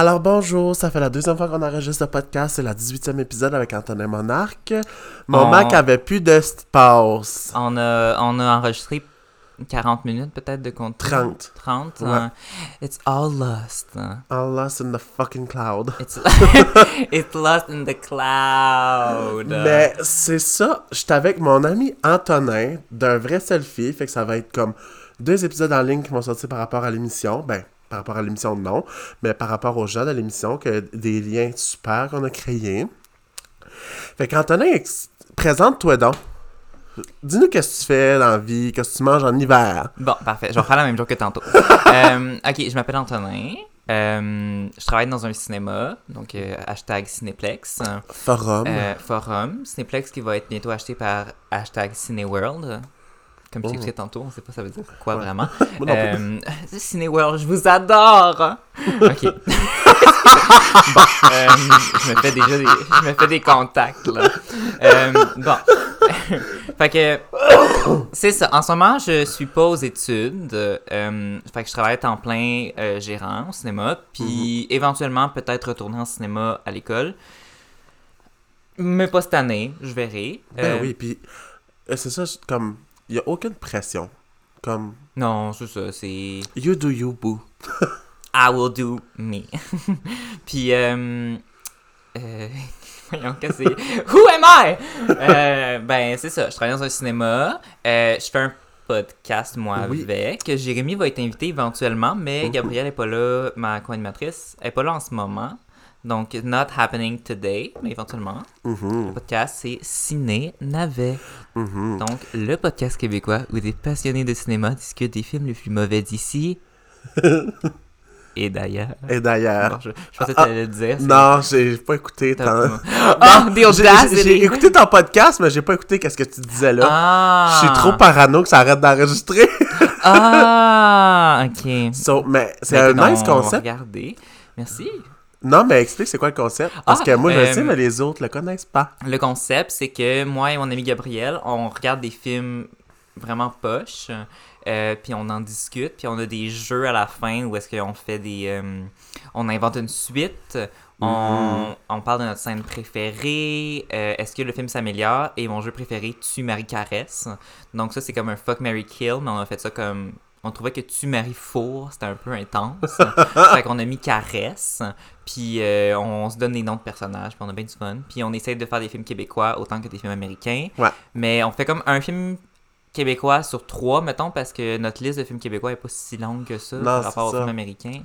Alors bonjour, ça fait la deuxième fois qu'on enregistre le podcast, c'est la 18e épisode avec Antonin Monarque. Mon On- Mac avait plus d'espace. On a, on a enregistré 40 minutes peut-être de contenu. 30. 30. Ouais. hein. It's all lost. hein. All lost in the fucking cloud. It's, it's lost in the cloud. Mais c'est ça, j'étais avec mon ami Antonin d'un vrai selfie, fait que ça va être comme deux épisodes en ligne qui vont sortir par rapport à l'émission. Ben, par rapport à l'émission, non, mais par rapport aux gens de l'émission, que des liens super qu'on a créés. Fait qu'Antonin, présente-toi donc. Dis-nous qu'est-ce que tu fais dans la vie, qu'est-ce que tu manges en hiver. Bon, parfait. Je vais faire la même chose que tantôt. Euh, ok, je m'appelle Antonin. Euh, je travaille dans un cinéma, donc euh, hashtag Cinéplex. Forum. Forum. Cinéplex qui va être bientôt acheté par hashtag Cineworld. Comme je Oh. t'expliquais tantôt, on sait pas ça veut dire quoi Ouais. vraiment. Euh, Cineworld, je vous adore! Ok. bon, euh, je me fais déjà des, je me fais des contacts, là. Euh, bon. fait que, c'est ça. En ce moment, je suis pas aux études. Euh, fait que je travaille temps plein gérant au cinéma. Puis, éventuellement, peut-être retourner en cinéma à l'école. Mais pas cette année, je verrai. Ben oui, puis c'est ça, comme, il n'y a aucune pression. Comme, Non, c'est ça, c'est... you do you, boo. I will do me. Puis, euh, euh, voyons que c'est. Who am I? Euh, ben, c'est ça. Je travaille dans un cinéma. Euh, je fais un podcast, moi, Oui. avec. Jérémy va être invité éventuellement, mais Mhm. Gabrielle n'est pas là, ma co-animatrice. Elle n'est pas là en ce moment. Donc, not happening today, mais éventuellement. Le Mhm, podcast, c'est Ciné Navet. mhm. Donc, le podcast québécois où des passionnés de cinéma discutent des films les plus mauvais d'ici. Et d'ailleurs. Et d'ailleurs, je, je pensais que Ah, tu allais le dire. non, j'ai pas écouté ton... Ah, the j'ai- écouté ton podcast, mais j'ai pas écouté qu'est-ce que tu disais là. Ah! Je suis trop parano que ça arrête d'enregistrer. Ah! Ok. So, mais c'est un nice concept. regarder. Merci. Non, mais explique c'est quoi le concept? Parce Ah, que moi, je le euh, sais, mais les autres le connaissent pas. Le concept, c'est que moi et mon ami Gabriel, on regarde des films vraiment poches, euh, puis on en discute, puis on a des jeux à la fin où est-ce qu'on fait des... euh, on invente une suite, on, on parle de notre scène préférée, euh, est-ce que le film s'améliore, et mon jeu préféré, Tu, Marie, Caresse. Donc ça, c'est comme un Fuck, Mary Kill, mais on a fait ça comme... On trouvait que Tu, Marie, Four, c'était un peu intense. fait qu'on a mis Caresse, puis euh, on se donne des noms de personnages, puis on a bien du fun. Puis on essaie de faire des films québécois autant que des films américains. Ouais. Mais on fait comme un film québécois sur trois, mettons, parce que notre liste de films québécois est pas si longue que ça Non, par rapport aux ça. films américains.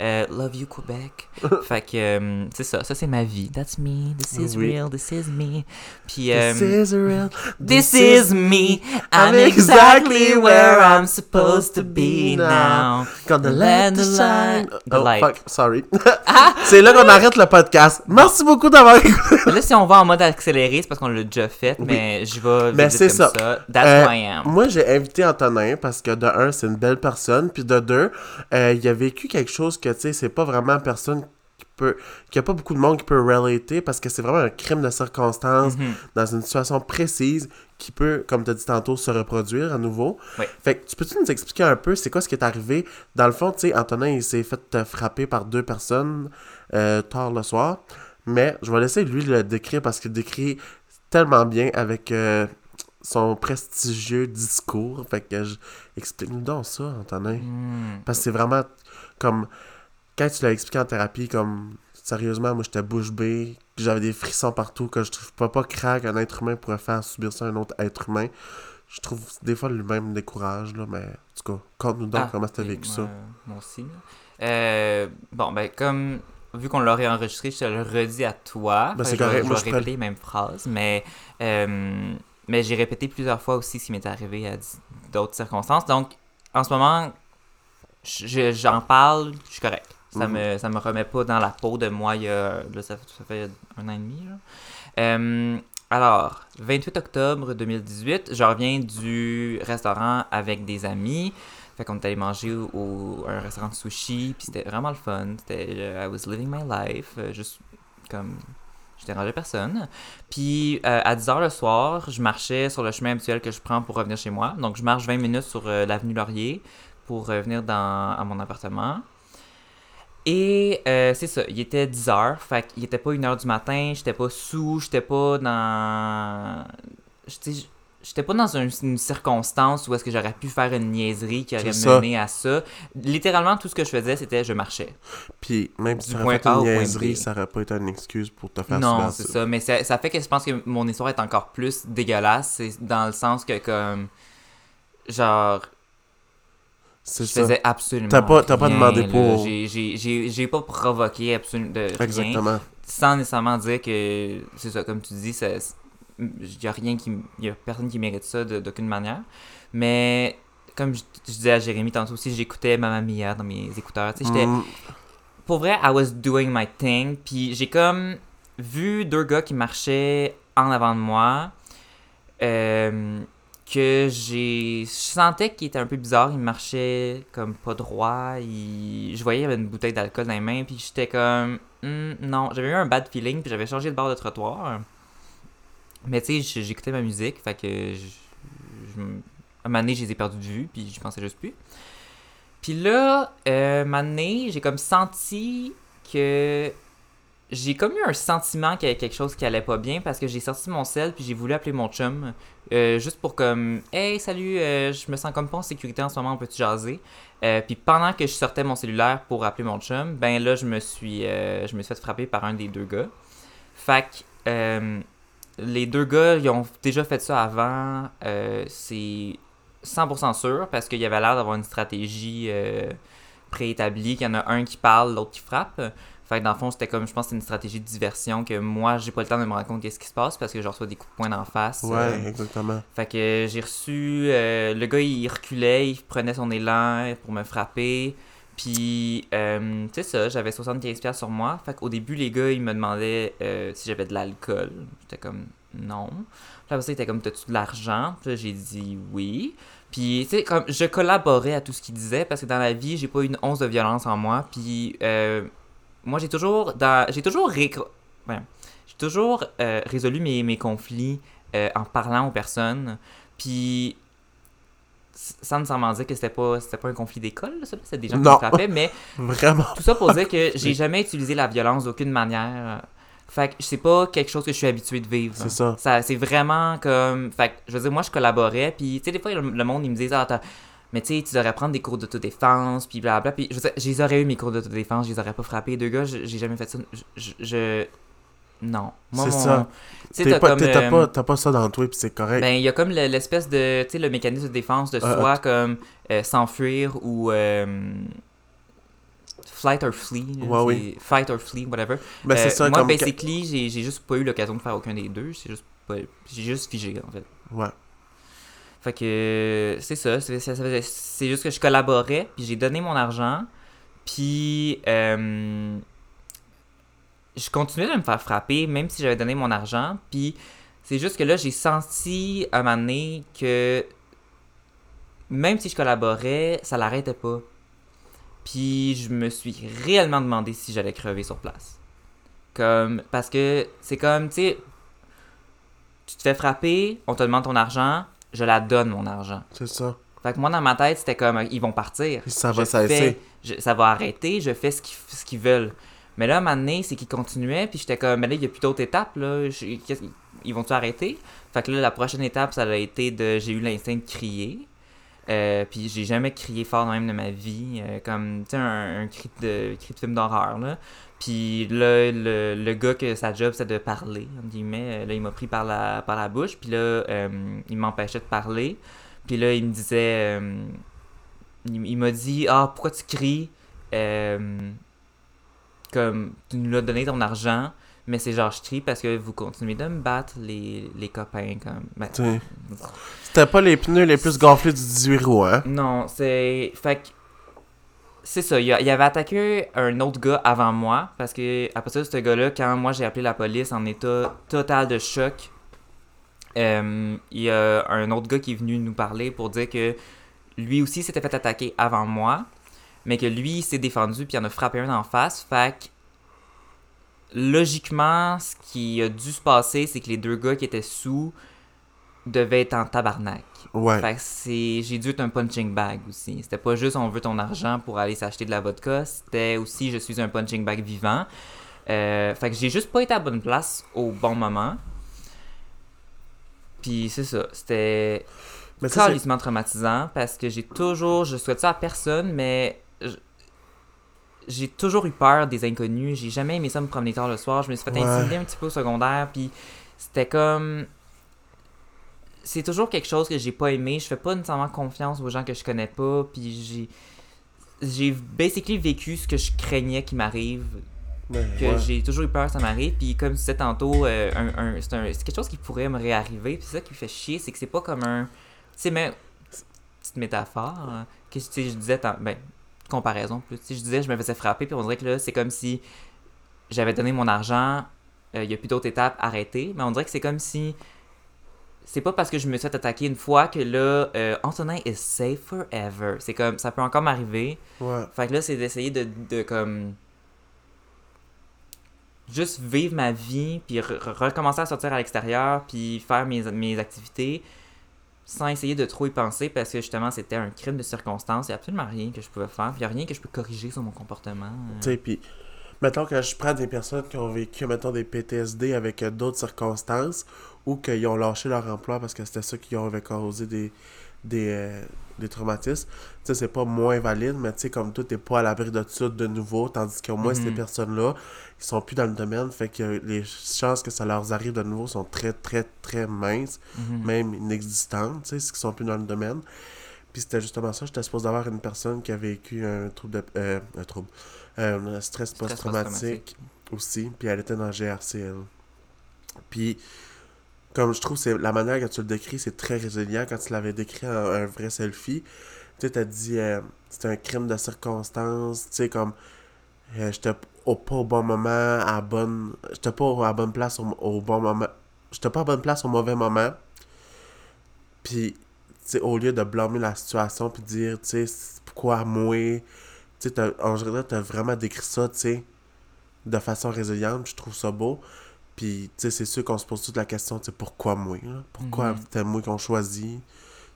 Euh, Love You Québec. fait que euh, c'est ça, ça c'est ma vie. That's me, this is Oui. real, this is me. Puis This euh, is real. This is me. I'm exactly where I'm supposed to be now. Got the shine. the Oh. Ah! fuck, sorry. c'est là qu'on arrête le podcast. Merci beaucoup d'avoir écouté. Là, si on va en mode accéléré, c'est parce qu'on l'a déjà fait, mais je vais Mais c'est comme ça. That's who I am. Moi, j'ai invité Antonin parce que de un, c'est une belle personne, puis de deux, euh, il a vécu quelque chose que, tu sais, c'est pas vraiment une personne qui peut... qu'il y a pas beaucoup de monde qui peut relater parce que c'est vraiment un crime de circonstance Mhm. dans une situation précise qui peut, comme tu as dit tantôt, se reproduire à nouveau. Oui. Fait que tu peux-tu nous expliquer un peu c'est quoi ce qui est arrivé? Dans le fond, tu sais, Antonin, il s'est fait frapper par deux personnes euh, tard le soir, mais je vais laisser lui le décrire parce qu'il décrit tellement bien avec euh, son prestigieux discours. Fait que je... explique-nous donc ça, Antonin. Hmm. Parce que c'est vraiment comme quand tu l'as expliqué en thérapie, comme sérieusement, moi j'étais bouche bée, que j'avais des frissons partout, que je trouve pas pas craque qu'un être humain pourrait faire subir ça à un autre être humain. Je trouve des fois lui-même me décourage, là, mais en tout cas, conte-nous donc Ah, comment t'as vécu moi, ça. Moi aussi. Euh, bon, ben, comme. Vu qu'on l'aurait enregistré, je te le redis à toi. Ben, c'est correct, Je vais répéter les mêmes phrases, mais. euh, mais j'ai répété plusieurs fois aussi ce qui m'est arrivé à d'autres circonstances. Donc, en ce moment, je- j'en parle, je suis correct. Ça, Mhm. me, ça me remet pas dans la peau de moi il y a. Là, ça, ça fait un an et demi. là. Euh, alors, 28 octobre 2018, je reviens du restaurant avec des amis. Fait qu'on est allé manger au, au- un restaurant de sushi, puis c'était vraiment le fun. C'était euh, I was living my life, euh, juste comme je dérangeais personne. Puis euh, à 10h le soir, je marchais sur le chemin habituel que je prends pour revenir chez moi. Donc je marche 20 minutes sur euh, l'avenue Laurier pour revenir dans, à mon appartement. Et euh, c'est ça, il était 10 heures, fait qu'il était pas 1 heure du matin, j'étais pas sous, j'étais pas dans. J'étais j'étais pas dans une, une circonstance où est-ce que j'aurais pu faire une niaiserie qui aurait ça. mené à ça. Littéralement, tout ce que je faisais, c'était je marchais. Puis même si tu aurais fait une niaiserie, ça aurait pas été une excuse pour te faire Non, c'est ça. Mais ça, ça fait que je pense que mon histoire est encore plus dégueulasse. C'est dans le sens que, comme. Genre, C'est je ça. faisais absolument. T'as pas- t'as pas demandé là. pour- J'ai- pas provoqué absolument de rien. Exactement. Sans nécessairement dire que. C'est ça, comme tu dis, ça. Il y a rien qui. Il y a personne qui mérite ça d'aucune manière. Mais. Comme je, je disais à Jérémy tantôt aussi, j'écoutais Mamma Mia dans mes écouteurs. Tu sais, j'étais Mm, pour vrai, I was doing my thing. Puis j'ai comme vu deux gars qui marchaient en avant de moi. euh, que j'ai. Je sentais qu'ils étaient un peu bizarres. Ils marchaient comme pas droit. Ils... Je voyais qu'il y avait une bouteille d'alcool dans les mains. Puis j'étais comme. Hmm, non, j'avais eu un bad feeling. Puis j'avais changé de bord de trottoir. Mais tu sais, j'écoutais ma musique. Fait que. Je, je- à un je les ai perdus de vue. Puis je pensais juste plus. Puis là, euh, donné, j'ai comme senti que j'ai comme eu un sentiment qu'il y avait quelque chose qui allait pas bien parce que j'ai sorti mon sel puis j'ai voulu appeler mon chum euh, juste pour comme hey salut euh, je me sens comme pas en sécurité en ce moment on peut-tu jaser? Euh, puis pendant que je sortais mon cellulaire pour appeler mon chum ben là je me suis euh, je me suis fait frapper par un des deux gars fait que les deux gars ils ont déjà fait ça avant euh, c'est 100% sûr parce qu'il y avait l'air d'avoir une stratégie euh, préétablie qu'il y en a un qui parle l'autre qui frappe fait que dans le fond, c'était comme, je pense, c'est une stratégie de diversion que moi, j'ai pas le temps de me rendre compte qu'est-ce qui se passe parce que je reçois des coups de poing d'en face. Ouais, Euh, exactement. fait que j'ai reçu. le gars, il reculait, il prenait son élan pour me frapper. Puis, euh, sais ça, j'avais 75$ sur moi. Fait qu'au début, les gars, ils me demandaient euh, si j'avais de l'alcool. J'étais comme, non. Puis après ça, ils étaient comme, t'as-tu de l'argent? Puis j'ai dit oui. Puis, tu sais, comme, je collaborais à tout ce qu'ils disaient parce que dans la vie, j'ai pas eu une once de violence en moi. Puis, euh, moi, j'ai toujours, dans, j'ai toujours, euh, résolu mes, conflits euh, en parlant aux personnes. Puis, sans nécessairement dire que c'était pas, c'était pas un conflit d'école, ça, c'était des gens qui frappaient, mais Vraiment. tout ça pour dire que j'ai jamais utilisé la violence d'aucune manière. Fait que c'est pas quelque chose que je suis habitué de vivre. C'est ça. Ça, c'est vraiment comme. Fait que, je veux dire, moi, je collaborais, puis, tu sais, des fois, le, le monde, il me disait, ah, mais tu sais, tu devrais prendre des cours d'autodéfense, puis blablabla. Puis, je veux dire, je les aurais eu, mes cours d'autodéfense, je les aurais pas frappés. Deux gars, j'ai jamais fait ça. Je- Non. C'est ça. T'as pas, euh, pas, pas ça dans toi, puis c'est correct. ben, il y a comme le- l'espèce de, tu sais, le mécanisme de défense de Ah, soi, comme euh, s'enfuir ou euh, flight or flee. Ouais, oui. Fight or flee, whatever. Ben, c'est Euh, ça, moi, comme... basically, j'ai j'ai juste pas eu l'occasion de faire aucun des deux. C'est juste pas- J'ai juste figé, en fait. Ouais. Fait que c'est ça, c'est juste que je collaborais, puis j'ai donné mon argent, puis euh, je continuais de me faire frapper, même si j'avais donné mon argent, puis c'est juste que là, j'ai senti à un moment donné que même si je collaborais, ça l'arrêtait pas. Puis je me suis réellement demandé si j'allais crever sur place. Comme, parce que c'est comme, tu sais, tu te fais frapper, on te demande ton argent, je la donne mon argent. C'est ça. Fait que moi, dans ma tête, c'était comme, ils vont partir. Ça va cesser. ça va arrêter, je fais ce qu'ils ce qu'ils veulent. Mais là, à un moment donné, c'est qu'ils continuaient, puis j'étais comme, mais là, il n'y a plus d'autres étapes, là. Ils vont-tu arrêter? Fait que là, la prochaine étape, ça a été de, j'ai eu l'instinct de crier. Euh, puis j'ai jamais crié fort même de ma vie, euh, comme, tu sais, un, cri, de, cri de film d'horreur, là. Puis là, le, le gars que sa job, c'était de parler, entre guillemets, euh, là, il m'a pris par la, par la bouche, puis là, euh, il m'empêchait de parler. Puis là, il me disait, euh, il, il m'a dit, ah, pourquoi tu cries? Comme, tu nous l'as donné ton argent, mais c'est genre, je crie parce que vous continuez de me battre, les, les copains, comme. Ben. C'était pas les pneus les plus gonflés du 18 roues, hein? non, c'est. Fait que. C'est ça, il, il avait attaqué un autre gars avant moi, parce que après ça, ce gars-là, quand moi j'ai appelé la police en état total de choc, euh, il y a un autre gars qui est venu nous parler pour dire que lui aussi s'était fait attaquer avant moi, mais que lui il s'est défendu puis il en a frappé un en face. Fait que logiquement, ce qui a dû se passer, c'est que les deux gars qui étaient sous devait être en tabarnak. Ouais. Fait que c'est, j'ai dû être un punching bag aussi. C'était pas juste on veut ton argent pour aller s'acheter de la vodka, c'était aussi je suis un punching bag vivant. Euh, fait que j'ai juste pas été à la bonne place au bon moment. Puis c'est ça, c'était Mais ça, c'est- carrément traumatisant parce que j'ai toujours, je souhaite ça à personne, mais j'ai toujours eu peur des inconnus. J'ai jamais aimé ça me promener tard le soir. Je me suis fait Ouais. intimider un petit peu au secondaire, puis c'était comme. C'est toujours quelque chose que j'ai pas aimé. Je fais pas nécessairement confiance aux gens que je connais pas, puis j'ai. J'ai basically vécu ce que je craignais qui m'arrive, Ouais, que ouais. j'ai toujours eu peur que ça m'arrive. Puis comme tu disais tantôt, euh, un, un- c'est un- c'est quelque chose qui pourrait me réarriver. Puis ça qui me fait chier, c'est que c'est pas comme un. Tu sais, mais. Petite métaphore. hein, Que je disais. tant- Comparaison plus. Sais, je disais, je me faisais frapper. Puis on dirait que là, c'est comme si j'avais donné mon argent. Il n'y a plus d'autres étapes, arrêtez. Mais on dirait que c'est comme si. C'est pas parce que je me suis fait attaquer une fois que là, euh, Antonin is safe forever. C'est comme, ça peut encore m'arriver. Ouais. Fait que là, c'est d'essayer de, de comme. Juste vivre ma vie, puis re- re- recommencer à sortir à l'extérieur, puis faire mes, mes activités, sans essayer de trop y penser, parce que justement, c'était un crime de circonstance. Il n'y a absolument rien que je pouvais faire, il n'y a rien que je peux corriger sur mon comportement. euh. Tu sais, puis, mettons que je prends des personnes qui ont vécu, mettons, des PTSD avec euh, d'autres circonstances ou qu'ils ont lâché leur emploi parce que c'était ça qui avait causé des, des, euh, des traumatismes. Tu sais, c'est pas moins valide, mais tu sais, comme toi, t'es pas à l'abri de ça de nouveau, tandis qu'au moins, Mhm. ces personnes-là, ils sont plus dans le domaine, fait que les chances que ça leur arrive de nouveau sont très, très, très minces, Mhm. même inexistantes, tu sais, ceux qui sont plus dans le domaine. Puis c'était justement ça, j'étais supposé avoir une personne qui a vécu un trouble de... euh, un trouble. euh, un stress post-traumatique post-traumatique. aussi, puis elle était dans GRCL. Puis, comme je trouve, c'est la manière que tu le décris, c'est très résilient. Quand tu l'avais décrit en un vrai selfie, tu t'as dit, euh, c'était un crime de circonstance, tu sais, comme, euh, j'étais au, pas au bon moment, à la bonne, j'étais pas à bonne place au, bon moment, j'étais pas à bonne place au mauvais moment. Puis, tu sais, au lieu de blâmer la situation, puis dire, tu sais, pourquoi moi, tu sais, en général, t'as vraiment décrit ça, tu sais, de façon résiliente, je trouve ça beau. Puis, tu sais, c'est sûr qu'on se pose toute la question, tu sais, pourquoi moi? Pourquoi c'est moi qu'on choisit? Tu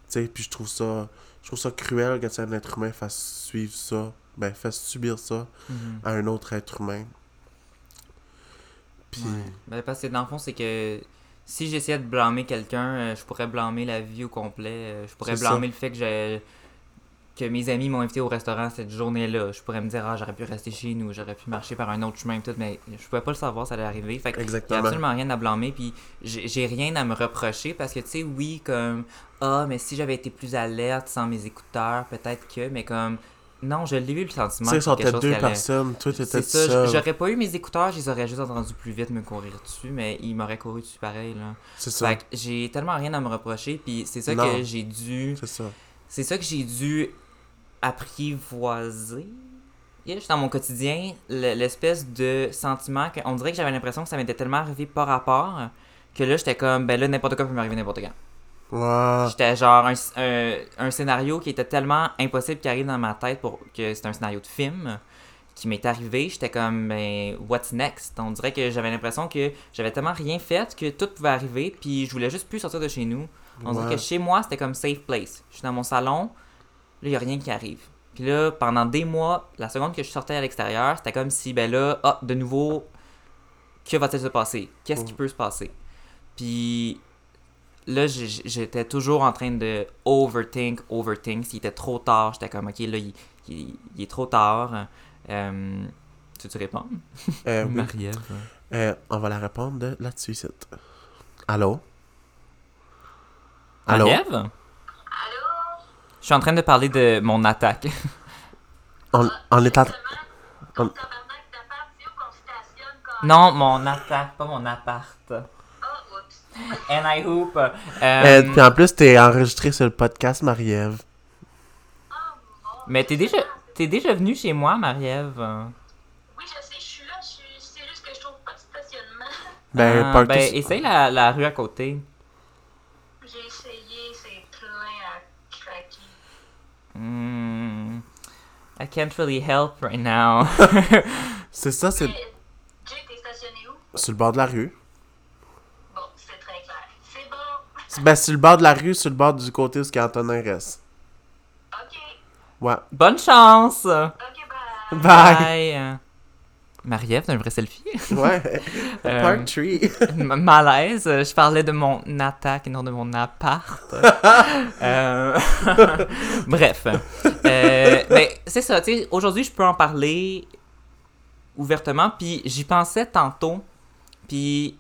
sais, puis je trouve ça, je trouve ça cruel que un être humain fasse suivre ça, ben, fasse subir ça Mhm. à un autre être humain. Puis, Ouais. Ben, parce que dans le fond, c'est que si j'essayais de blâmer quelqu'un, euh, je pourrais blâmer la vie au complet. euh, Je pourrais ça. blâmer le fait que j'ai que mes amis m'ont invité au restaurant cette journée-là. Je pourrais me dire, ah, j'aurais pu rester chez nous, j'aurais pu marcher par un autre chemin, tout, mais je pouvais pas le savoir, ça allait arriver. Fait que y a absolument rien à blâmer, puis j'ai rien à me reprocher parce que, tu sais, oui, comme, ah, mais si j'avais été plus alerte sans mes écouteurs, peut-être que, mais comme, non, je l'ai eu le Tu sentiment sais, que sont deux allait- personnes, toi, t'étais c'est ça, j'aurais pas eu mes écouteurs, je les aurais juste entendus plus vite me courir dessus, mais ils m'auraient couru dessus pareil, là. C'est ça, Fait que j'ai tellement rien à me reprocher, puis c'est ça Non. que j'ai dû... c'est ça. C'est ça que j'ai dû apprivoiser ish, dans mon quotidien, le- l'espèce de sentiment que... On dirait que j'avais l'impression que ça m'était tellement arrivé par rapport que là, j'étais comme, ben là, n'importe quoi peut m'arriver n'importe quand. J'étais genre un, un, un scénario qui était tellement impossible qui arrive dans ma tête pour que c'est un scénario de film qui m'est arrivé. J'étais comme, ben, what's next? On dirait que j'avais l'impression que j'avais tellement rien fait que tout pouvait arriver, puis je voulais juste plus sortir de chez nous. On dirait que chez moi, c'était comme safe place. Je suis dans mon salon, là, il n'y a rien qui arrive. Puis là, pendant des mois, la seconde que je sortais à l'extérieur, c'était comme si, ben là, ah, de nouveau, que va-t-il se passer? Qu'est-ce qui Mm. peut se passer? Puis là, j'étais toujours en train de overthink, overthink. S'il était trop tard, j'étais comme, ok, là, il, il- il est trop tard. Euh, tu veux répondre? Euh, oui. Marie-Ève. Euh, on va la répondre de là-dessus. Allô? Allô? Marie-Ève? Je suis en train de parler de mon attaque. En... Quand... non, mon attaque, pas mon appart. Ah, oups. And I hoop. Euh, Euh, puis en plus, t'es enregistré sur le podcast, Marie-Ève. Oh, mon mais t'es déjà, t'es déjà venu chez moi, Marie-Ève. Oui, je sais, je suis là, je suis... c'est juste que je trouve pas de stationnement. Ben, Ah, partout- ben, essaye la, la rue à côté. Hmm, I can't really help right now. C'est ça, c'est Jay, t'es stationné où? sur le bord de la rue. Bon, c'est très clair. C'est bon. Ben, sur le bord de la rue, sur le bord du côté où ce qu'Antonin reste. Ok, Ouais. Bonne chance! ok, bye. Bye! Euh, Marie-Ève, d'un vrai selfie? Ouais. Euh, Part 3. M- Malaise, euh, je parlais de mon attaque et non de mon appart. Euh, Bref. Euh, mais c'est ça, tu sais, aujourd'hui, je peux en parler ouvertement, puis j'y pensais tantôt, puis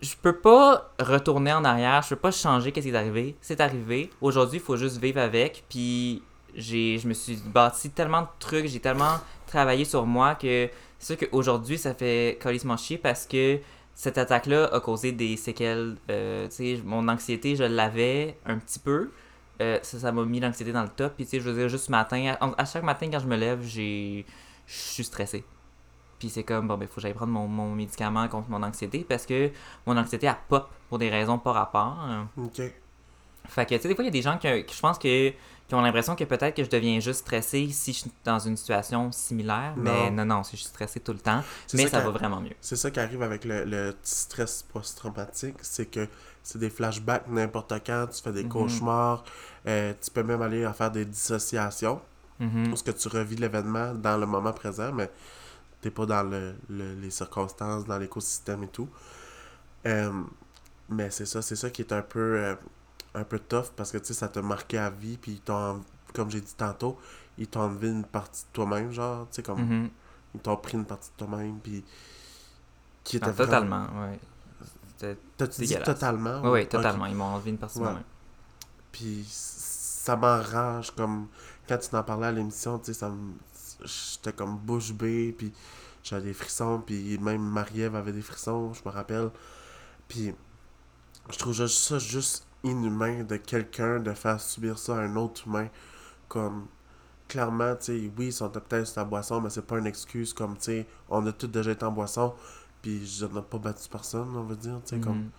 je peux pas retourner en arrière, je peux pas changer qu'est-ce qui est arrivé. C'est arrivé. Aujourd'hui, il faut juste vivre avec, puis j'ai, je me suis bâti tellement de trucs, j'ai tellement travaillé sur moi que c'est sûr qu'aujourd'hui, ça fait colissement chier parce que cette attaque-là a causé des séquelles. Euh, tu sais, mon anxiété, je l'avais un petit peu. Euh, ça, ça m'a mis l'anxiété dans le top. Puis, tu sais, je veux dire, juste ce matin, à, à chaque matin, quand je me lève, j'ai, je suis stressé. Puis c'est comme, bon, ben, faut que j'aille prendre mon, mon médicament contre mon anxiété parce que mon anxiété, elle pop pour des raisons pas rapport. Ok. Fait que, tu sais, des fois, il y a des gens que, que je pense que, qui ont l'impression que peut-être que je deviens juste stressé si je suis dans une situation similaire. Mais non, non, si je suis stressé tout le temps. Mais ça va vraiment mieux. C'est ça qui arrive avec le, stress post-traumatique, c'est que c'est des flashbacks n'importe quand, tu fais des Mhm. cauchemars, euh, tu peux même aller à faire des dissociations, Mhm. parce que tu revis l'événement dans le moment présent, mais t'es pas dans le, le- les circonstances, dans l'écosystème et tout. Euh, mais c'est ça, c'est ça qui est un peu, euh, un peu tough, parce que tu sais, ça t'a marqué à vie, puis ils t'ont, comme j'ai dit tantôt, ils t'ont enlevé une partie de toi-même, genre, tu sais, comme, Mhm. ils t'ont pris une partie de toi-même, puis qui était vraiment- totalement, ouais. C'était- T'as-tu dit totalement? Oui, totalement. Ils m'ont enlevé une partie de Ouais. moi-même. Puis ça m'enrage, comme quand tu en parlais à l'émission, tu sais, ça me... J'étais comme bouche bée, puis j'avais des frissons, puis même Marie-Ève avait des frissons, je me rappelle. Puis je trouve ça juste inhumain de quelqu'un de faire subir ça à un autre humain. Comme, clairement, tu sais, oui, ils sont peut-être sur la boisson, mais c'est pas une excuse, comme, tu sais, on a tous déjà été en boisson, puis je n'ai pas battu personne, on va dire, tu sais, comme... Mhm.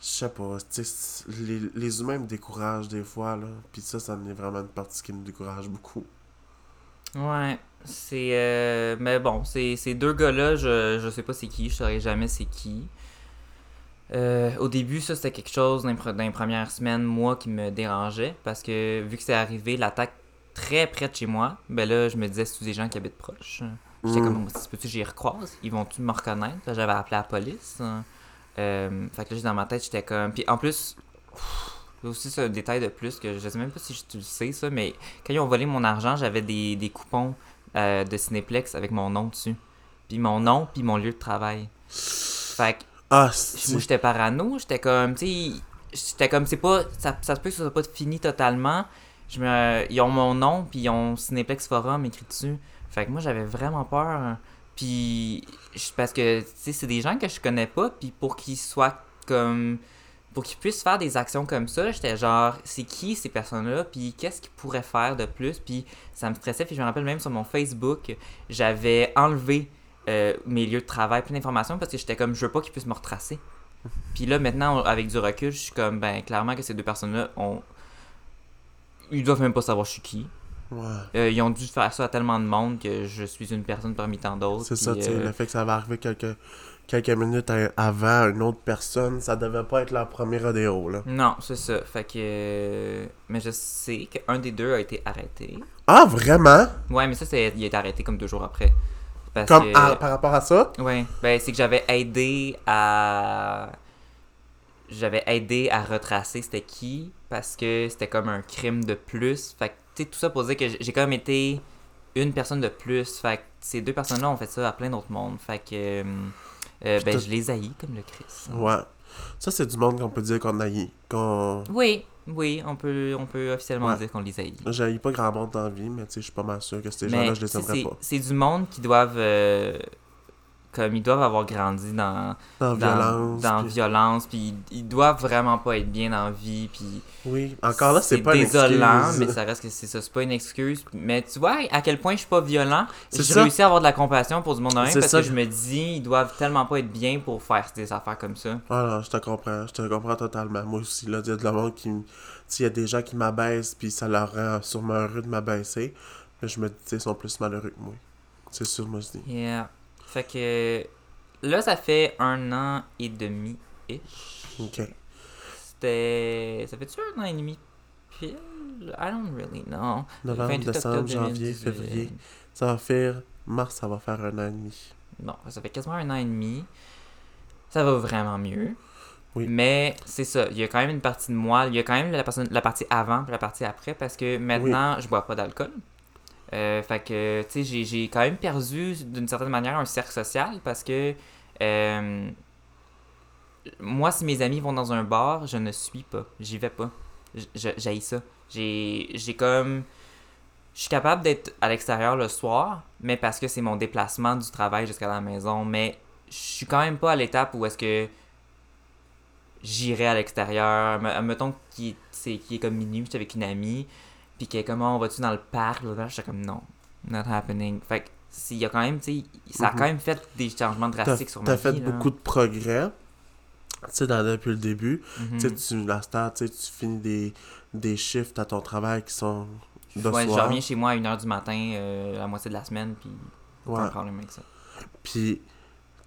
Je sais pas, tu sais, les, les humains me découragent des fois, là. Puis ça, ça en est vraiment une partie qui me décourage beaucoup. Ouais, c'est. euh, Mais bon, ces, ces deux gars-là, je, je sais pas c'est qui, je saurais jamais c'est qui. Euh, au début, ça c'était quelque chose dans les, dans les premières semaines, moi, qui me dérangeait. Parce que vu que c'est arrivé, l'attaque très près de chez moi, ben là, je me disais, c'est des gens qui habitent proches. J'étais Mm. comme, si peux-tu, j'y recroise? Ils vont-tu me reconnaître? J'avais appelé la police. Euh, fait que là, dans ma tête, j'étais comme. Puis en plus, pff, aussi, c'est un détail de plus que je sais même pas si tu le sais, ça, mais quand ils ont volé mon argent, j'avais des, des coupons euh, de Cinéplex avec mon nom dessus. Puis mon nom, puis mon lieu de travail. Fait que Ah, moi, j'étais parano, j'étais comme, tu sais, j'étais comme, c'est pas, ça, ça se peut que ce soit pas fini totalement. Je me, ils ont mon nom, puis ils ont Cinéplex Forum écrit dessus. Fait que moi, j'avais vraiment peur. Puis, je- parce que, tu sais, c'est des gens que je connais pas, puis pour qu'ils soient comme, pour qu'ils puissent faire des actions comme ça, j'étais genre, c'est qui ces personnes-là, puis qu'est-ce qu'ils pourraient faire de plus, puis ça me stressait, puis je me rappelle même sur mon Facebook, j'avais enlevé euh, mes lieux de travail, plein d'informations, parce que j'étais comme, je veux pas qu'ils puissent me retracer. Puis là, maintenant, avec du recul, je suis comme, ben, clairement que ces deux personnes-là ont. Ils doivent même pas savoir je suis qui. Ouais. Euh, ils ont dû faire ça à tellement de monde que je suis une personne parmi tant d'autres. C'est ça, tu sais, euh, le fait que ça va arriver quelques, quelques minutes avant une autre personne, ça devait pas être leur premier rodéo, là. Non, c'est ça. Fait que. Mais je sais qu'un des deux a été arrêté. Ah, vraiment? Ouais, mais ça, c'est... il a été arrêté comme deux jours après. Parce Comme que... à- par rapport à ça? Ouais, ben c'est que j'avais aidé à. J'avais aidé à retracer c'était qui parce que c'était comme un crime de plus. Fait que, tu sais, tout ça pour dire que j'ai quand même été une personne de plus. Fait que ces deux personnes-là ont fait ça à plein d'autres mondes. Fait que. euh, ben, je les haïs comme le Christ. Ouais. Ça, c'est du monde qu'on peut dire qu'on haït. Qu'on... Oui, oui, on peut, on peut officiellement Ouais. dire qu'on les haït. J'haïs pas grand monde dans la vie, mais tu sais, je suis pas mal sûr que ces gens-là, je les aimerais pas. c'est du monde qui doivent. euh, comme ils doivent avoir grandi dans, Dans, dans violence. dans puis- violence, puis ils, ils doivent vraiment pas être bien dans la vie, puis Oui, encore là, c'est pas une désolant, excuse. mais ça reste que c'est ça, c'est pas une excuse. Mais tu vois à quel point je suis pas violent, j'ai réussi à avoir de la compassion pour du monde parce ça. que je me dis ils doivent tellement pas être bien pour faire des affaires comme ça. Voilà, je te comprends, je te comprends totalement. Moi aussi, là, il y a de la monde qui. il y a des gens qui m'abaissent, puis ça leur rend sûrement heureux de m'abaisser. Mais je me dis, ils sont plus malheureux que moi. C'est sûr, moi, je dis. Yeah. Fait que là ça fait un an et demi ish. Ok. C'était. Ça fait-tu un an et demi pile? I don't really know. Novembre, 28 décembre, octobre janvier, 2018. février. Ça va faire. Mars, ça va faire un an et demi. Bon, ça fait quasiment un an et demi. Ça va vraiment mieux. Oui. Mais c'est ça, il y a quand même une partie de moi, il y a quand même la, personne, la partie avant et la partie après parce que maintenant, je bois pas d'alcool. Euh, fait que, tu sais, j'ai- quand même perdu d'une certaine manière un cercle social parce que euh, moi, si mes amis vont dans un bar, je ne suis pas. J'y vais pas. J'haïs ça. J'ai comme. Je suis capable d'être à l'extérieur le soir, mais parce que c'est mon déplacement du travail jusqu'à la maison. Mais je suis quand même pas à l'étape où est-ce que j'irai à l'extérieur. Me- Mettons qu'il est, est comme minuit, avec une amie, puis qu'elle est comme, Oh, on va-tu dans le parc? Là, j'étais comme, non, not happening. Fait que, s'il y a quand même, tu sais, ça a Mhm. quand même fait des changements T'as drastiques sur ma t'as vie. fait là. beaucoup de progrès. Tu sais, depuis le début. Mhm. Tu sais, tu, la star, tu sais, tu finis des, des shifts à ton travail qui sont de Ouais, je reviens chez moi à 1h du matin, euh, la moitié de la semaine, puis Ouais. pas de problème avec ça. Puis,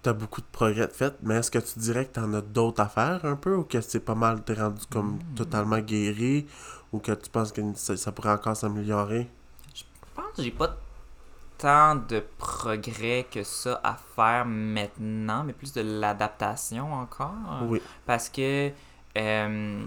t'as beaucoup de progrès de fait, mais est-ce que tu dirais que t'en as d'autres à faire un peu ou que c'est pas mal, t'es rendu comme Hmm. totalement guéri ou que tu penses que ça, ça pourrait encore s'améliorer? Je pense que j'ai pas tant de progrès que ça à faire maintenant, mais plus de l'adaptation encore. Oui. Parce que, euh,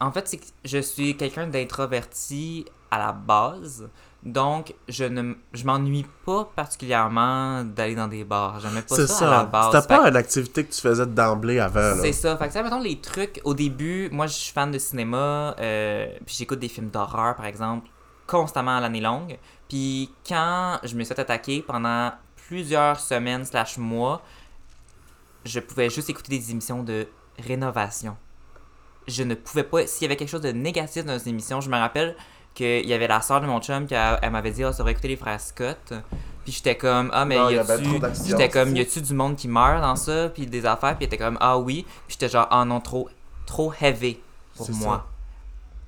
en fait, c'est que je suis quelqu'un d'introverti à la base. Donc, je ne je m'ennuie pas particulièrement d'aller dans des bars. J'aimais pas C'est ça, à la ça. base. C'était pas une activité que tu faisais d'emblée avant, c'est ça. Fait que, sais, mettons les trucs. Au début, moi, je suis fan de cinéma. euh, puis j'écoute des films d'horreur, par exemple, constamment à l'année longue. Puis quand je me suis fait attaquer pendant plusieurs semaines slash mois, je pouvais juste écouter des émissions de rénovation. Je ne pouvais pas... S'il y avait quelque chose de négatif dans ces émissions, je me rappelle qu'il y avait la soeur de mon chum qui a- elle m'avait dit « Ah, ça devrait écouter les frères Scott. » Puis j'étais comme « Ah, mais Non, il y a-tu... J'étais comme « c'est Y a-tu du monde qui meurt dans ça? » Puis des affaires? Puis était comme « Ah oui. » Puis j'étais genre « Ah non, trop, trop heavy pour moi. »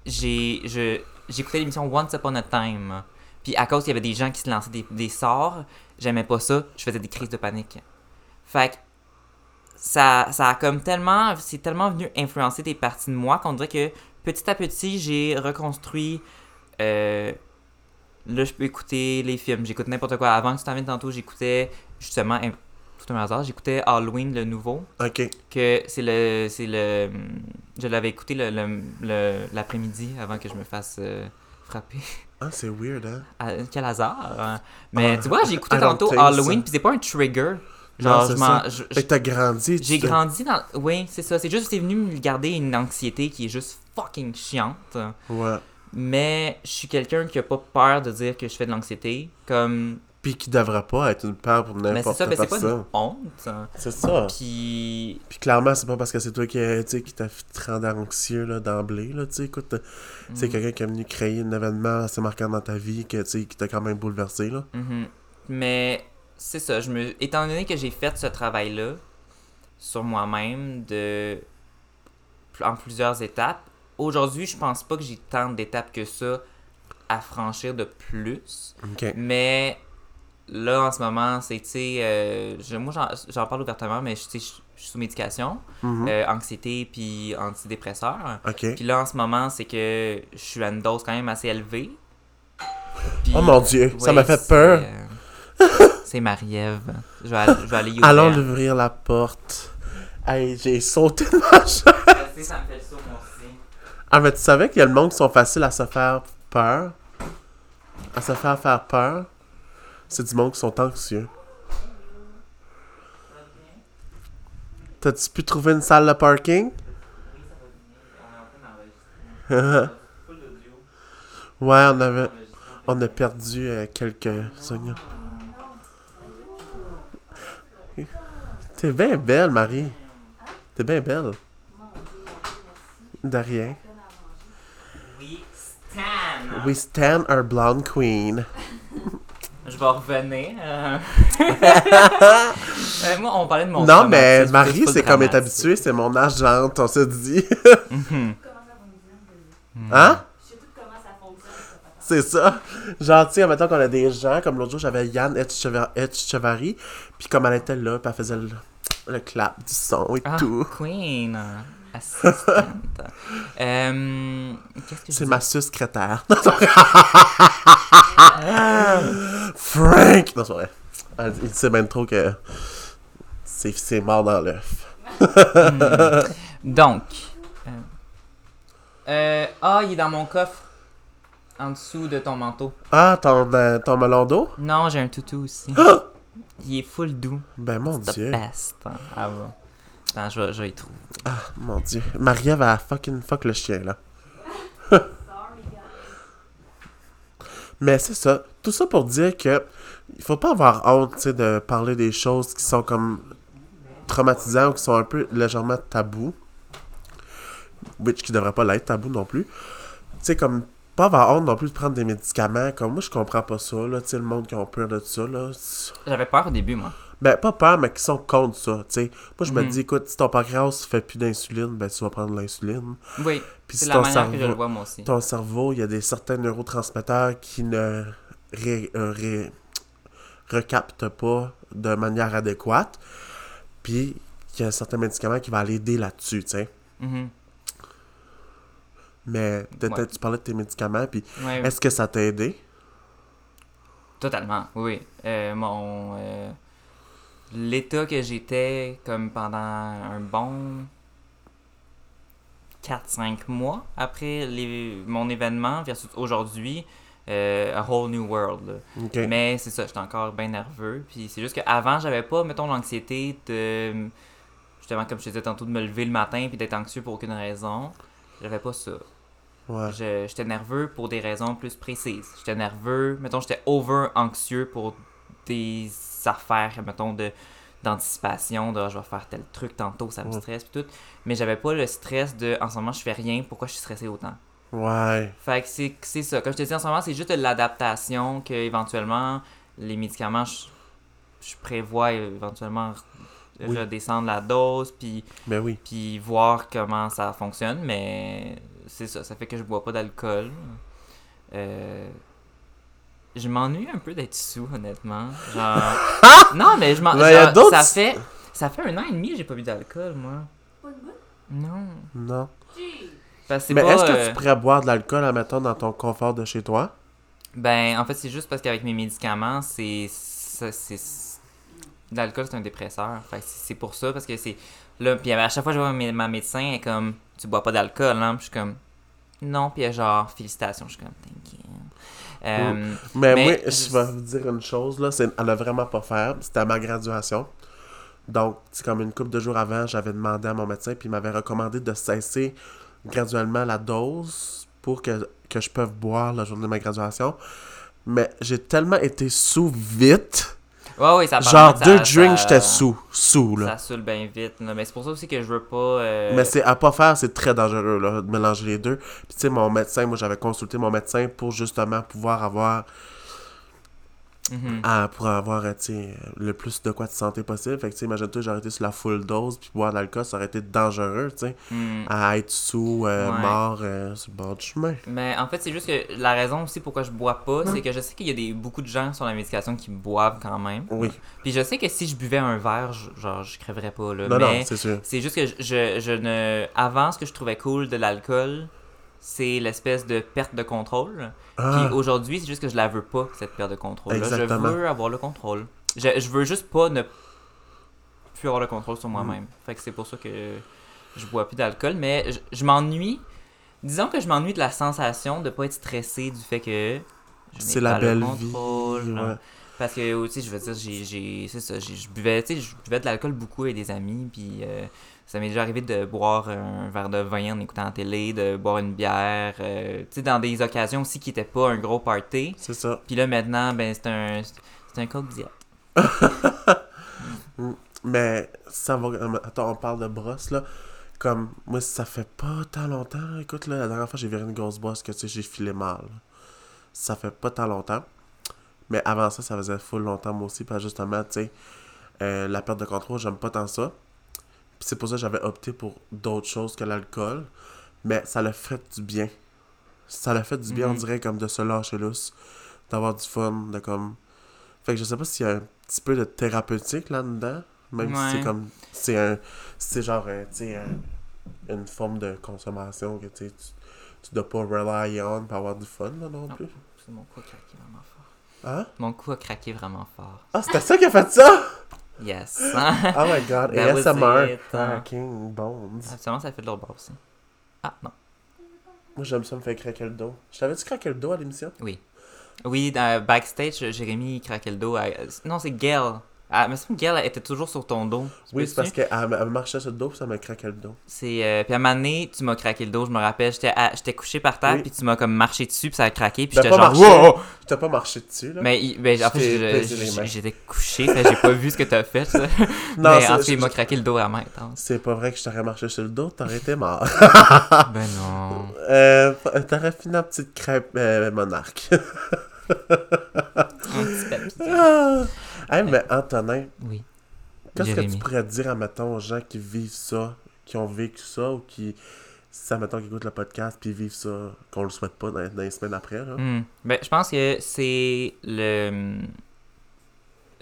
J'ai... je- J'écoutais l'émission Once Upon a Time. Puis à cause qu'il y avait des gens qui se lançaient des, des sorts, j'aimais pas ça. Je faisais des crises de panique. Fait que ça, ça a comme tellement... C'est tellement venu influencer des parties de moi qu'on dirait que petit à petit, j'ai reconstruit... euh, là, je peux écouter les films. J'écoute n'importe quoi. Avant que tu t'en viennes tantôt, j'écoutais justement... Tout un hasard, j'écoutais Halloween, le nouveau Ok. que c'est le c'est le je l'avais écouté le, le- le- l'après-midi avant que je me fasse euh, frapper Ah, c'est weird, hein? Ah, quel hasard hein. mais Ah, tu vois j'ai écouté tantôt Halloween puis c'est pas un trigger Non, genre c'est je ça. je- Fait que t'as grandi. j'ai grandi dans oui c'est ça c'est juste c'est venu me garder une anxiété qui est juste fucking chiante Ouais. Mais je suis quelqu'un qui a pas peur de dire que je fais de l'anxiété comme Puis qui devrait pas être une peur pour mais c'est n'importe ça mais c'est pas une personne. honte C'est ça. puis Puis clairement, c'est pas parce que c'est toi qui, qui t'a fait te rendre anxieux là, d'emblée. Là, tu sais, écoute, c'est Mm. quelqu'un qui est venu créer un événement assez marquant dans ta vie que, qui t'a quand même bouleversé. Là. Mhm. Mais c'est ça, je me... étant donné que j'ai fait ce travail-là sur moi-même de en plusieurs étapes, aujourd'hui, je pense pas que j'ai tant d'étapes que ça à franchir de plus. Mais là, en ce moment, c'est, tu sais, euh, moi, j'en- parle ouvertement, mais je suis sous médication, Mhm. euh, anxiété puis antidépresseur. Ok. Puis là, en ce moment, c'est que je suis à une dose quand même assez élevée. Oh mon dieu, ça m'a fait peur. euh, C'est Marie-Ève. Je vais aller, je vais aller y Allons ouvrir. la porte. Hey, j'ai sauté de ma chaise. Ça me fait le saut, aussi. Ah, mais tu savais qu'il y a le monde qui sont faciles à se faire peur? À se faire faire peur? C'est du monde qui sont anxieux. T'as-tu pu trouver une salle de parking? ouais, on avait... On a perdu euh, quelques secondes. T'es bien belle, Marie. T'es bien belle. De rien. Stan. We stand our blonde queen. Je vais revenir. euh. Euh, moi, on parlait de mon non, mais Marie, c'est comme est dramatique. habitué, c'est mon agente, on se dit. Hein? Je sais tout comment ça fonctionne. cette affaire. C'est ça. Genre, tu sais, mettons qu'on a des gens, comme l'autre jour, j'avais Yann Etchevar- Etchevari, puis comme elle était là, puis elle faisait le... le clap du son et Ah, tout. Queen. Euh, Assistante. Euh, Qu'est-ce que je C'est ma secrétaire. Frank! Non, c'est vrai. Elle- Il sait bien trop que c'est c'est mort dans l'œuf. Donc. euh, euh, ah, il est dans mon coffre. En dessous de ton manteau. Ah, ton, euh, ton melon d'eau? Non, j'ai un toutou aussi. il est full doux. Ben, mon The dieu. best. hein. Ah bon. Attends, je vais, je vais y trouver. Ah, mon dieu. Marie va fucking fuck le chien, là. Mais c'est ça. Tout ça pour dire que il faut pas avoir honte, tu sais, de parler des choses qui sont comme traumatisantes ou qui sont un peu légèrement tabous. Which qui devrait pas l'être tabou non plus. Tu sais, comme pas avoir honte non plus de prendre des médicaments. Comme moi, je comprends pas ça, là. Tu sais, le monde qui a peur de ça, là. J'avais peur au début, moi. Ben, pas peur, mais qui sont contre ça, tu sais. Moi, je me Mhm. dis, écoute, si ton pancréas fait plus d'insuline, ben, tu vas prendre de l'insuline. Oui, Puis c'est si la ton manière que je le cerveau, vois, moi aussi. ton cerveau, il y a des certains neurotransmetteurs qui ne ré- euh, ré- recaptent pas de manière adéquate. Puis il y a certains médicaments qui vont aller aider là-dessus, tu sais. Mhm. Mais peut-être Ouais. tu parlais de tes médicaments, puis Ouais, est-ce que ça t'a aidé? Totalement, oui. Euh, mon euh, l'état que j'étais comme pendant un bon 4-5 mois après les, mon événement versus aujourd'hui, euh, a whole new world. Mais c'est ça, j'étais encore bien nerveux. Puis c'est juste qu'avant, j'avais pas, mettons, l'anxiété de. Justement, comme je te disais tantôt, de me lever le matin puis d'être anxieux pour aucune raison. J'avais pas ça. Ouais. J'étais nerveux pour des raisons plus précises. J'étais nerveux, mettons, j'étais over anxieux pour des affaires, mettons, de d'anticipation, de Ah, je vais faire tel truc tantôt, ça me stresse, puis tout. Mais j'avais pas le stress de en ce moment, je fais rien, pourquoi je suis stressé autant? Ouais. Fait que c'est ça. Comme je te dis en ce moment, c'est juste l'adaptation que éventuellement les médicaments, je, je prévois éventuellement Oui. redescendre la dose, puis Ben oui. puis voir comment ça fonctionne, mais c'est ça, ça fait que je bois pas d'alcool. Euh, je m'ennuie un peu d'être sous, honnêtement. Genre... non, mais je m'en... Ça fait... Ça fait un an et demi que j'ai pas bu d'alcool, moi. Pas de bout? Non. Non. Parce que c'est Mais pas, est-ce que euh, tu pourrais boire de l'alcool, admettons, dans ton confort de chez toi? Ben, en fait, c'est juste parce qu'avec mes médicaments, c'est. ça, c'est- L'alcool, c'est un dépresseur. Fait c'est pour ça, parce que c'est. Là, puis à chaque fois que je vois ma, médecin, elle est comme. Tu bois pas d'alcool, hein? Puis je suis comme. Non, puis elle est genre, félicitations. Je suis comme, thank you. Euh, Mais, Mais moi, je- vais vous dire une chose, là, c'est elle a vraiment pas faire. C'était à ma graduation. Donc, c'est comme une couple de jours avant, j'avais demandé à mon médecin, puis il m'avait recommandé de cesser graduellement la dose pour que, que je puisse boire la journée de ma graduation. Mais j'ai tellement été sous vite. Ouais, ouais, ça Genre, deux ça- drinks, j'étais sous. Sous, là. Ça saoule bien vite. là. Mais c'est pour ça aussi que je veux pas. euh, Mais c'est à pas faire, c'est très dangereux là, de mélanger les deux. Puis tu sais, mon médecin, moi j'avais consulté mon médecin pour justement pouvoir avoir mhm. à, pour avoir euh, sais, le plus de quoi de santé possible. Fait que imagine-toi, j'aurais été sur la full dose puis boire de l'alcool, ça aurait été dangereux, tu sais. Hmm. À être sous, euh, Ouais. mort euh, sur le bord du chemin. Mais en fait, c'est juste que la raison aussi pourquoi je bois pas, c'est que je sais qu'il y a des, beaucoup de gens sur la médication qui boivent quand même. Oui. Puis je sais que si je buvais un verre, je- genre, je crèverais pas, là. Non, non, c'est sûr. c'est juste que je, je, je ne... Avant, ce que je trouvais cool de l'alcool, c'est l'espèce de perte de contrôle. Ah, Puis aujourd'hui, c'est juste que je la veux pas, cette perte de contrôle. Je veux avoir le contrôle. Je, je veux juste pas ne plus avoir le contrôle sur moi-même. Fait que c'est pour ça que je bois plus d'alcool. Mais je, je m'ennuie. Disons que je m'ennuie de la sensation de pas être stressé du fait que. je n'ai c'est la belle contrôle. vie. ouais. Parce que, tu sais, je veux dire, j'ai, j'ai, c'est ça, j'ai- je buvais, tu sais, je buvais de l'alcool beaucoup avec des amis, puis euh, ça m'est déjà arrivé de boire un verre de vin en écoutant la télé, de boire une bière, euh, tu sais, dans des occasions aussi qui n'étaient pas un gros party. C'est ça. Puis là, maintenant, ben, c'est un, c'est un coke diète. Mais ça va. euh, Attends, on parle de brosse là. Comme moi, ça fait pas tant longtemps. Écoute, là, la dernière fois, j'ai viré une grosse brosse que tu sais, j'ai filé mal. Ça fait pas tant longtemps. Mais avant ça, ça faisait full longtemps moi aussi. Parce que justement, tu sais, euh, la perte de contrôle, j'aime pas tant ça. Puis c'est pour ça que j'avais opté pour d'autres choses que l'alcool. Mais ça l'a fait du bien. Ça l'a fait du bien, on Mhm. dirait, comme de se lâcher lousse. D'avoir du fun, de comme. Fait que je sais pas s'il y a un petit peu de thérapeutique là-dedans. Même si c'est comme. C'est un. C'est genre un, tu sais, un- une forme de consommation que tu tu, dois pas rely on pour avoir du fun là, non Non. plus. C'est mon cou a craqué vraiment fort. Hein? Mon cou a craqué vraiment fort. Ah, c'était ça qui a fait ça? Yes. Oh my god, That was ASMR. it. Cracking bones. Absolument, ça fait de l'autre bord aussi. Ah, non. Moi, j'aime ça me faire craquer le dos. Je t'avais-tu craqué le dos à l'émission? Oui, dans, backstage, Jérémy craquait le dos. à- Non, c'est Gail. Ah, mais c'est Gail elle était toujours sur ton dos. Oui, c'est parce qu'elle elle marchait sur le dos puis ça m'a craqué le dos. C'est euh, puis à un moment donné, tu m'as craqué le dos, je me rappelle, j'étais à- j'étais couché par terre Oui. puis tu m'as comme marché dessus puis ça a craqué puis j'étais genre marché. wow! Je t'ai pas marché dessus, là. Mais ben, en fait, j'étais couché, fait j'ai pas vu ce que t'as fait. Ça. Non, mais en c'est- il m'a craqué le dos à la main. C'est pas vrai que je t'aurais marché sur le dos, t'aurais été mort. Ben non. euh, t'aurais fini en petite crêpe euh, monarque. Un petit papier. Ah! Hey, mais Antonin, Oui. qu'est-ce que tu pourrais dire, à mettons, aux gens qui vivent ça, qui ont vécu ça, ou qui, ça, mettons, qui écoutent le podcast, puis vivent ça, qu'on le souhaite pas dans, dans les semaines après, là? Hmm. Ben, je pense que c'est le.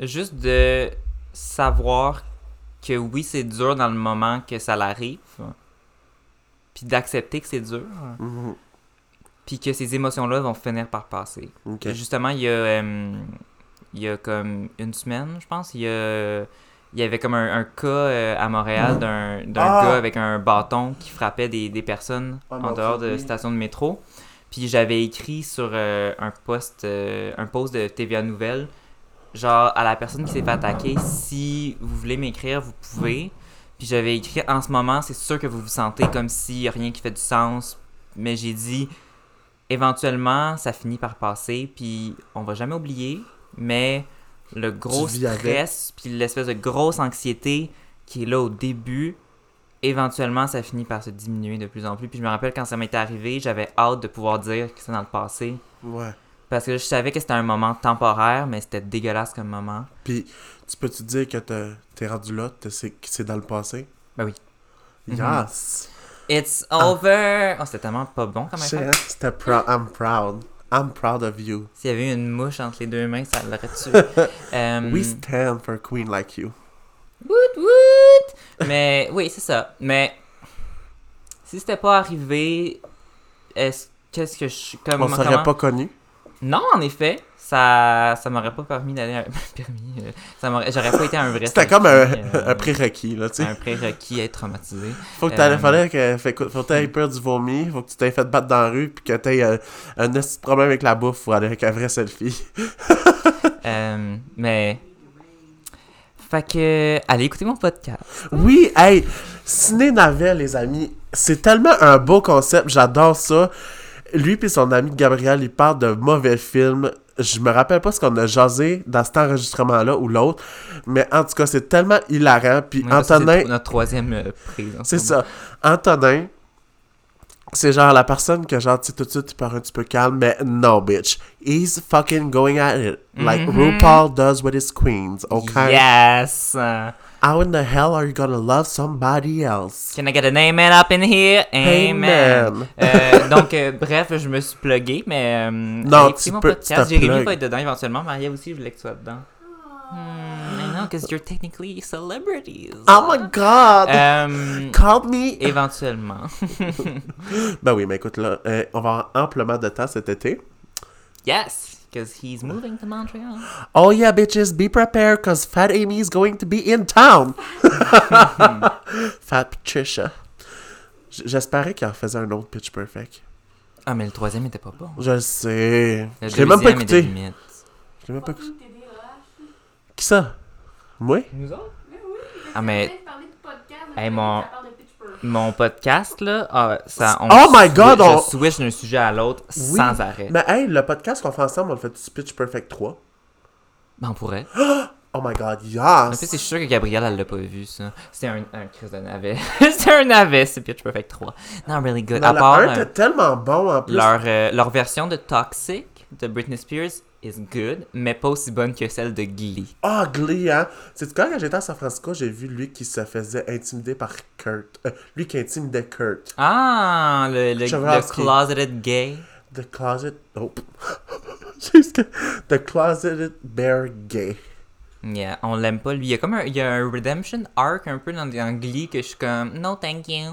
Juste de savoir que oui, c'est dur dans le moment que ça l'arrive. Puis d'accepter que c'est dur. Mhm. Puis que ces émotions-là vont finir par passer. Justement, il y a. euh, il y a comme une semaine, je pense, il y a. Il y avait comme un, un cas euh, à Montréal d'un d'un Ah! gars avec un bâton qui frappait des, des personnes Ah, en dehors de oui. station de métro. Puis j'avais écrit sur euh, un post euh, un post de TVA Nouvelle, genre à la personne qui s'est fait attaquer, si vous voulez m'écrire, vous pouvez. Puis j'avais écrit en ce moment, c'est sûr que vous vous sentez comme s'il n'y a rien qui fait du sens. Mais j'ai dit, éventuellement, ça finit par passer, puis on va jamais oublier. Mais le gros stress, puis l'espèce de grosse anxiété qui est là au début, éventuellement, ça finit par se diminuer de plus en plus. Puis je me rappelle quand ça m'était arrivé, j'avais hâte de pouvoir dire que c'est dans le passé. Ouais. Parce que je savais que c'était un moment temporaire, mais c'était dégueulasse comme moment. Puis, tu peux-tu dire que t'es rendu là, que c'est dans le passé? Ben oui. Yes! It's over! Oh, c'était tellement pas bon affaire. hein? C'était. I'm proud. I'm proud of you. S'il y avait une mouche entre les deux mains, ça l'aurait tué. Euh, We stand for a queen like you. Woot woot! Mais oui, c'est ça. Mais si c'était pas arrivé, est-ce qu'est-ce que je comme On serait comment- pas connu? Non, en effet, ça ça m'aurait pas permis d'aller à... permis euh, ça m'aurait j'aurais pas été un vrai C'était comme un, euh, un prérequis, là, tu sais. un prérequis à être traumatisé. Faut que t'allais, euh, fallait que, fait, faut que t'aies peur du vomi, faut que tu t'aies fait battre dans la rue, puis que t'aies un de problème avec la bouffe pour aller avec un vrai selfie. Mais fait que allez écouter mon podcast. Oui, hey, Ciné Navet, les amis, c'est tellement un beau concept, j'adore ça. Lui puis son ami Gabriel, ils parlent de mauvais films. Je me rappelle pas ce qu'on a jasé dans cet enregistrement-là ou l'autre, mais en tout cas, c'est tellement hilarant. Puis Antonin, c'est notre troisième euh, prise. ce c'est ça. Antonin, c'est genre la personne que genre, tu tout de suite, tu pars un petit peu calme, mais no, bitch. He's fucking going at it. Like Mhm. RuPaul does with his queens, okay? Yes. How in the hell are you gonna love somebody else? Can I get an amen up in here? Amen. Amen. Euh, donc, euh, bref, je me suis plugué, mais. euh, Non, allez tu mon peux- podcast. Jérémy va être dedans éventuellement. Maria aussi, je voulais que tu sois dedans. Hmm, I know, because you're technically celebrities. Oh my god! Euh, Call me! éventuellement. Ben oui, mais écoute, là, euh, on va avoir amplement de temps cet été. yes, because he's moving to Montreal. Oh yeah, bitches, be prepared, cause Fat Amy is going to be in town! Fat Patricia. J'espérais qu'il en faisait un autre Pitch Perfect. Ah, mais le troisième était pas bon. Je le sais. Le Je l'ai même pas écouté. Je l'ai même pas écouté. Qui ça? Moi? Nous autres? Mais oui, Ah, mais- peut-être parler de podcast, Hey, mais mon- Mon podcast, là, ah, ça, on Oh my switch- God, on- Je switch d'un sujet à l'autre Oui. sans arrêt. Mais hey, le podcast qu'on fait ensemble, on le fait du Pitch Perfect 3. Ben, on pourrait. Oh my god, En yes! fait, c'est sûr que Gabrielle, elle l'a pas vu, ça. C'était un, un crise de navet. C'était un navet, c'est Pitch Perfect 3. Not really good. Dans à part 1, t'es tellement bon en plus. leur, euh, leur version de Toxic de Britney Spears is good, mais pas aussi bonne que celle de Glee. Ah, Glee, hein? C'est quand, j'étais à San Francisco, j'ai vu lui qui se faisait intimider par Kurt. Euh, lui qui intimidait Kurt. Ah, le, le, le closeted gay. The Closet. Oh. The Closeted Bear Gay. Yeah, on l'aime pas, lui. Il y a comme un, il y a un redemption arc un peu dans, dans Glee que je suis comme, no thank you.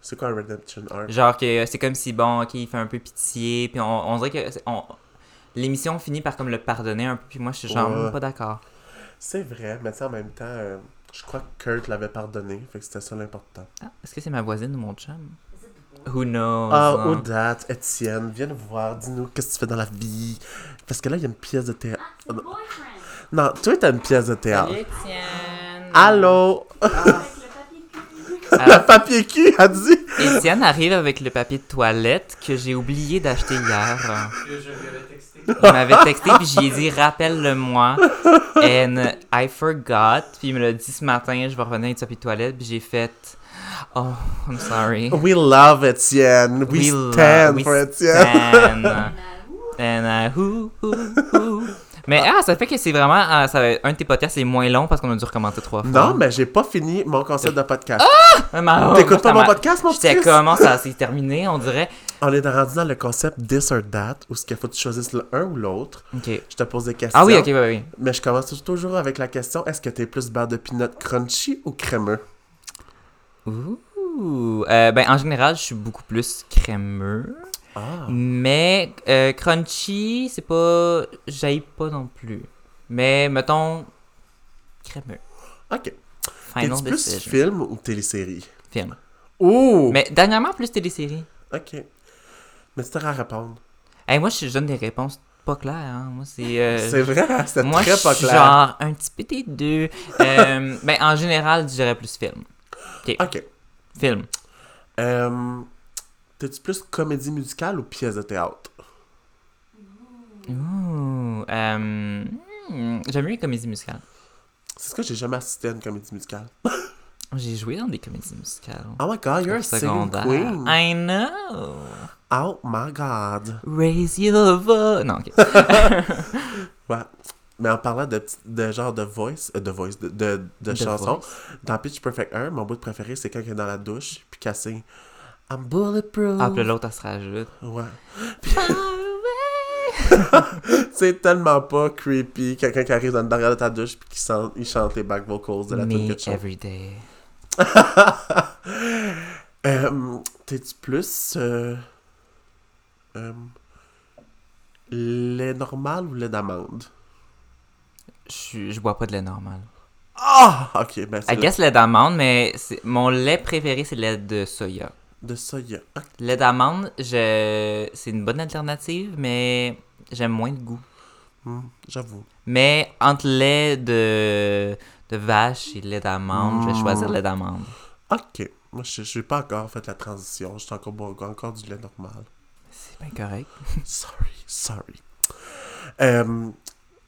C'est quoi un Redemption Arc? Genre que c'est comme si, bon, ok, il fait un peu pitié, puis on, on dirait que on- l'émission finit par comme le pardonner un peu, puis moi je suis genre Ouais. hmm, pas d'accord. C'est vrai, mais tu sais, en même temps, euh, je crois que Kurt l'avait pardonné, fait que c'était ça l'important. Ah, Est-ce que c'est ma voisine ou mon chum? Who knows? Ah, hein? ou date, Étienne, viens nous voir, dis-nous qu'est-ce que tu fais dans la vie. Parce que là, il y a une pièce de théâtre. Non, toi, t'as une pièce de théâtre. Salut, Étienne! Allô? Avec le papier cul. Le papier cul a dit? Étienne arrive avec le papier de toilette que j'ai oublié d'acheter hier. Que je lui avais texté. Il m'avait texté, puis j'y ai dit rappelle-le-moi. And I forgot. Puis il me l'a dit ce matin, je vais revenir avec du papier de toilette, puis j'ai fait. Oh, I'm sorry. We love Étienne. We, We stand we for Étienne. And uh, who, who, who? Mais ah, ça fait que c'est vraiment. ah, ça, un de tes podcasts est moins long parce qu'on a dû recommencer trois fois. Non, mais j'ai pas fini mon concept de podcast. Ah, ma- T'écoutes pas mon podcast, mon petit comment ça s'est terminé, on dirait. On est rendu dans le concept this or that, où ce qu'il faut que tu choisisses l'un ou l'autre. Ok. Je te pose des questions. Ah oui, ok, oui, oui. Mais je commence toujours avec la question est-ce que t'es plus beurre de peanut crunchy ou crémeux? Ouh. Euh, ben, en général, je suis beaucoup plus crémeux. Ah. Mais euh, crunchy, c'est pas. J'aille pas non plus. Mais mettons. Crémeux. Ok. Final T'es plus decision. film ou télésérie? Film. Ouh Mais dernièrement, plus télésérie. Ok. Mais c'est à répondre. Hey, moi, je donne des réponses pas claires. Hein. Moi, c'est. euh, c'est vrai, hein, c'est Moi, très je pas suis clair. genre un petit peu des deux. Euh, ben, en général, je dirais plus film. Ok. Film. Euh, T'es-tu plus comédie musicale ou pièce de théâtre? Ouh. Euh, hmm, J'aime mieux les comédies musicales. C'est ce que j'ai jamais assisté à une comédie musicale. J'ai joué dans des comédies musicales. Oh my god, you're a singing secondaire. queen. I know. Oh my god. Raise your voice. Non, ok. Ouais. Mais en parlant de, de genre de voice, euh, de voice, de, de, de The chansons, Voice. dans Pitch Perfect 1, mon bout préféré, c'est quand il est dans la douche, puis qu'elle signe I'm bulletproof. Ah, puis l'autre, elle se rajoute. Ouais. C'est tellement pas creepy, quelqu'un qui arrive dans le derrière de ta douche, puis qui chante, il chante les back vocals de la tune que tu every day. Euh, T'es-tu plus. Euh, euh, lait normal ou lait d'amande? Je, je bois pas de lait normal. Ah! Ok, ben I guess lait d'amande, mais mon lait préféré, c'est le lait de soya. De soya. Lait d'amande, je... c'est une bonne alternative, mais j'aime moins le goût. Hmm, J'avoue. Mais entre lait de, de vache et lait d'amande, je vais choisir le lait d'amande. Ok. Moi, je n'ai pas encore fait la transition. Je suis encore, encore du lait normal. C'est bien correct. Sorry, sorry. Euh,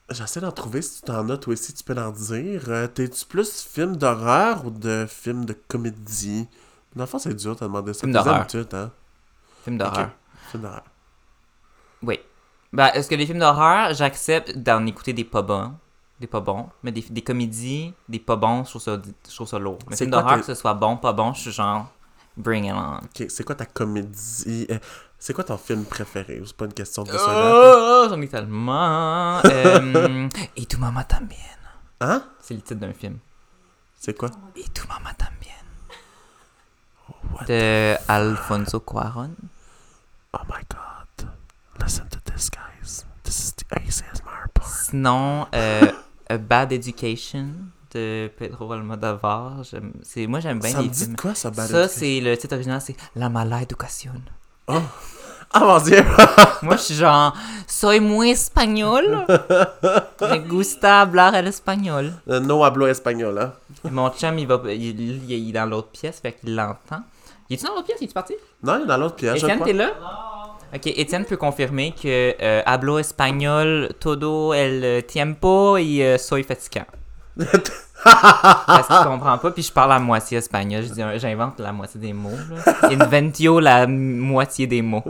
J'essaie d'en trouver si tu t'en as, toi aussi, tu peux l'en dire. Euh, T'es-tu plus film d'horreur ou de film de comédie? Dans le fond, c'est dur de demander ça. Film d'horreur. hein? Film d'horreur. Film d'horreur. Oui. Ben, est-ce que les films d'horreur, j'accepte d'en écouter des pas bons, des pas bons, mais des, des comédies, des pas bons, je trouve ça, je trouve ça lourd. Mais d'horreur, que ce soit bon, pas bon, je suis genre, bring it on. Ok, c'est quoi ta comédie? euh, c'est quoi ton film préféré? C'est pas une question de ça. Oh, j'en ai tellement. euh, Et tu maman también. Hein? C'est le titre d'un film. C'est quoi? Et tu maman De Alfonso Cuarón. Oh my god. Listen to this, guys. This is the ASMR part. Sinon, euh, A Bad Education de Pedro Almodovar. Moi, j'aime bien ça me les dit films. de quoi, ça, Bad Ça, Education? c'est le titre original, c'est La mala educación. Ah, mon dieu! Moi, je suis genre, soy muy espagnol. Me gusta hablar el espagnol. No hablo espagnol, hein? Et mon chum, il, va, il, il- il est dans l'autre pièce, fait qu'il l'entend. Il est-tu dans l'autre pièce? Il est parti? Non, il est dans l'autre pièce, Étienne, t'es là? Ok, Étienne peut confirmer que euh, hablo espagnol todo el tiempo y euh, soy fatigant. Parce qu'il comprend pas, puis je parle à moitié espagnol. Je dis, j'invente la moitié des mots. Là. Inventio la moitié des mots.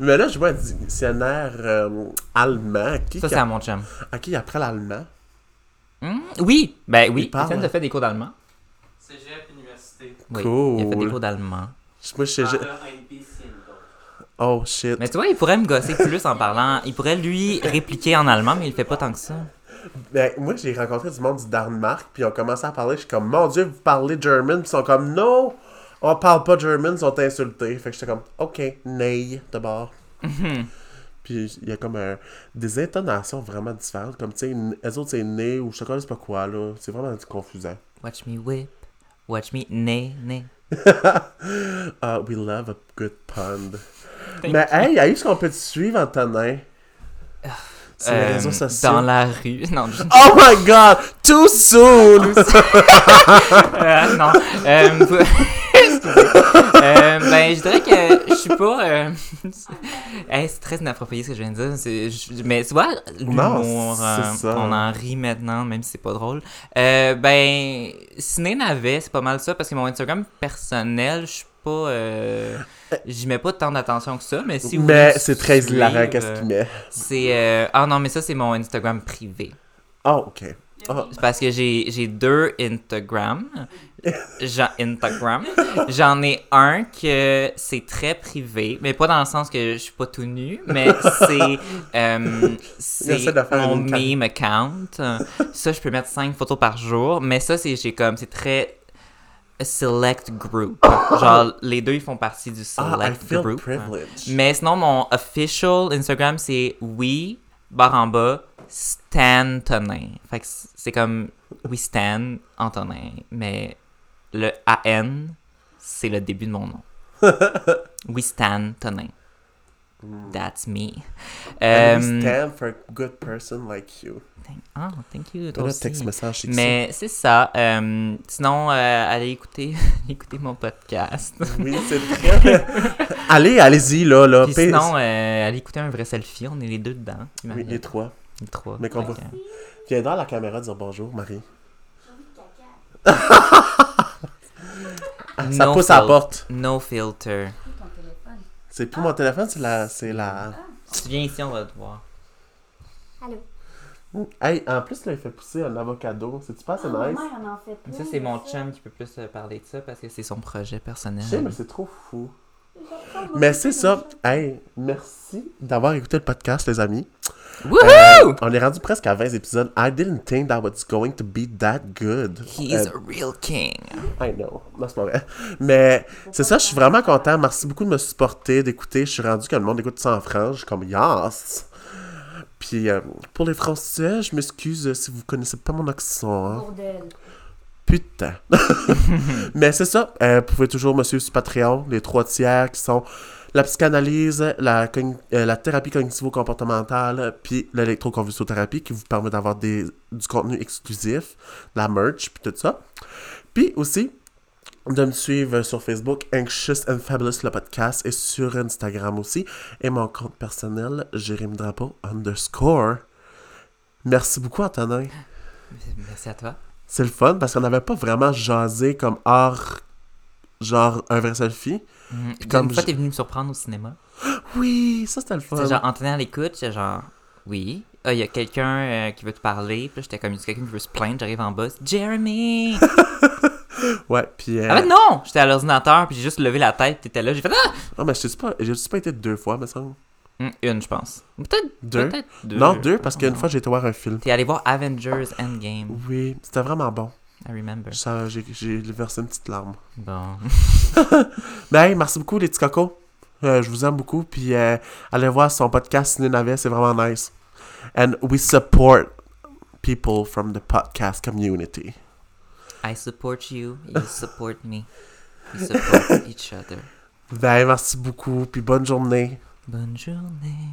Mais là, je vois un dictionnaire euh, allemand. Qui, Ça, c'est à mon chum. à qui apprend l'allemand? Hmm, Oui, ben oui. Il parle. Étienne, fait des cours d'allemand? Cégep, université. Oui, Cool. il a fait des cours d'allemand. Moi, je. Oh, shit. Mais tu vois, il pourrait me gosser plus en parlant. Il pourrait, lui, répliquer en allemand, mais il le fait pas tant que ça. Ben, moi, j'ai rencontré du monde du Danemark, puis ils ont commencé à parler. Je suis comme, mon Dieu, vous parlez German? Puis ils sont comme, non, on parle pas German, ils sont insultés. Fait que j'étais comme, ok, nay, d'abord. Puis il y a comme un- des intonations vraiment différentes. Comme, tu sais, elles autres, c'est né ou je sais pas, quoi, là. C'est vraiment confusant. Watch me whip. Watch me nay, nay. Ah, we love a good pun. Mais hey, est-ce qu'on peut te suivre, Antonin? Euh. Dans la rue. Non, je... Oh my god! Too soon! Euh, non. Euh. Euh, ben, je dirais que je suis pas. hey, c'est très inapproprié ce que je viens de dire. je- Mais tu vois, l'humour, on en rit maintenant, même si c'est pas drôle. Ben, Ciné Navet, c'est pas mal ça, parce que mon Instagram personnel, je suis pas. euh, J'y mets pas tant d'attention que ça, mais si vous mais c'est très hilarant, qu'est-ce euh, qu'il met. C'est. euh, Ah non, mais ça, c'est mon Instagram privé. Oh, ok. Ah. Parce que j'ai deux Instagram. J'en Instagram. J'en ai un que c'est très privé, mais pas dans le sens que je suis pas tout nu, mais c'est euh, mon meme account. Ça, je peux mettre 5 photos par jour, mais ça, c'est comme c'est très select group. Genre les deux ils font partie du Ah, I select feel group. privileged. Mais sinon, mon official Instagram, c'est oui, barre en bas, Stan Tonin. Fait que c'est comme oui, Stan Antonin. Mais le AN, c'est le début de mon nom. oui, Stan Tonin. That's me. Euh, we stand for a good person like you. thank- Ah, thank you. toi aussi. texte message, c'est Mais c'est ça. euh, sinon, euh, allez écouter, écouter mon podcast. Oui, c'est très. allez, allez-y, là, là. Puis sinon, euh, allez écouter un vrai selfie. On est les deux dedans. Oui, les trois. Les trois. Mais qu'on va- que- Viens dans la caméra dire bonjour, Marie. J'ai envie de caca. Ça No pousse à la porte. No filter. C'est plus mon téléphone, c'est la. C'est la. Tu viens ici, on va te voir. Allô? Hey, en plus, là, il fait pousser un avocado. C'est-tu pas assez Ah, ma nice? mère en en fait ça, c'est mon chum qui peut plus euh, parler de ça parce que c'est son projet personnel. Je sais, mais c'est trop fou. Mais c'est ça. Hey, merci d'avoir écouté le podcast, les amis. Wouhou! Euh, on est rendu presque à 20 épisodes. I didn't think that was going to be that good. He's Euh, a real king. I know. Non, c'est pas vrai. Mais c'est ça, je suis vraiment content. Merci beaucoup de me supporter, d'écouter. Je suis rendu que le monde écoute ça en France. Je suis comme yes. Puis euh, pour les Français, je m'excuse si vous connaissez pas mon accent. hein. Bordel. Putain. Mais c'est ça. euh, vous pouvez toujours me suivre sur Patreon. Les trois tiers qui sont la psychanalyse, la, euh, la thérapie cognitivo-comportementale, puis l'électroconvulsothérapie qui vous permet d'avoir des, du contenu exclusif, la merch, puis tout ça. Puis aussi, de me suivre sur Facebook, Anxious and Fabulous, le podcast, et sur Instagram aussi. Et mon compte personnel, Jérémy Drapeau underscore. Merci beaucoup, Antonin. Merci à toi. C'est le fun parce qu'on n'avait pas vraiment jasé comme hors, genre un vrai selfie. Mhm. Comme Une fois, je- t'es venu me surprendre au cinéma. Oui, ça c'était le fun. Genre, en tenant à l'écoute, j'étais genre, oui. Ah, il y a quelqu'un euh, qui veut te parler. Puis j'étais comme, il y a quelqu'un qui veut se plaindre. J'arrive en bas. Jeremy! Ouais, puis. euh, ah ben non! J'étais à l'ordinateur, puis j'ai juste levé la tête, t'étais là. J'ai fait, ah! Ah, mais je sais pas, j'ai pas été deux fois, me semble. Hum, une, je pense. Peut-être Deux? peut-être deux. Non, deux, parce qu'une Non. fois j'ai été voir un film. T'es allé voir Avengers Endgame. Oui, c'était vraiment bon. I remember. Ça, J'ai j'ai versé une petite larme. Bon. Ben, hey, merci beaucoup, les petits cocos. Euh, je vous aime beaucoup. Puis euh, allez voir son podcast Ciné Navet, c'est vraiment nice. And we support people from the podcast community. I support you, you support me. We support each other. Ben, merci beaucoup, puis bonne journée. Bonne journée.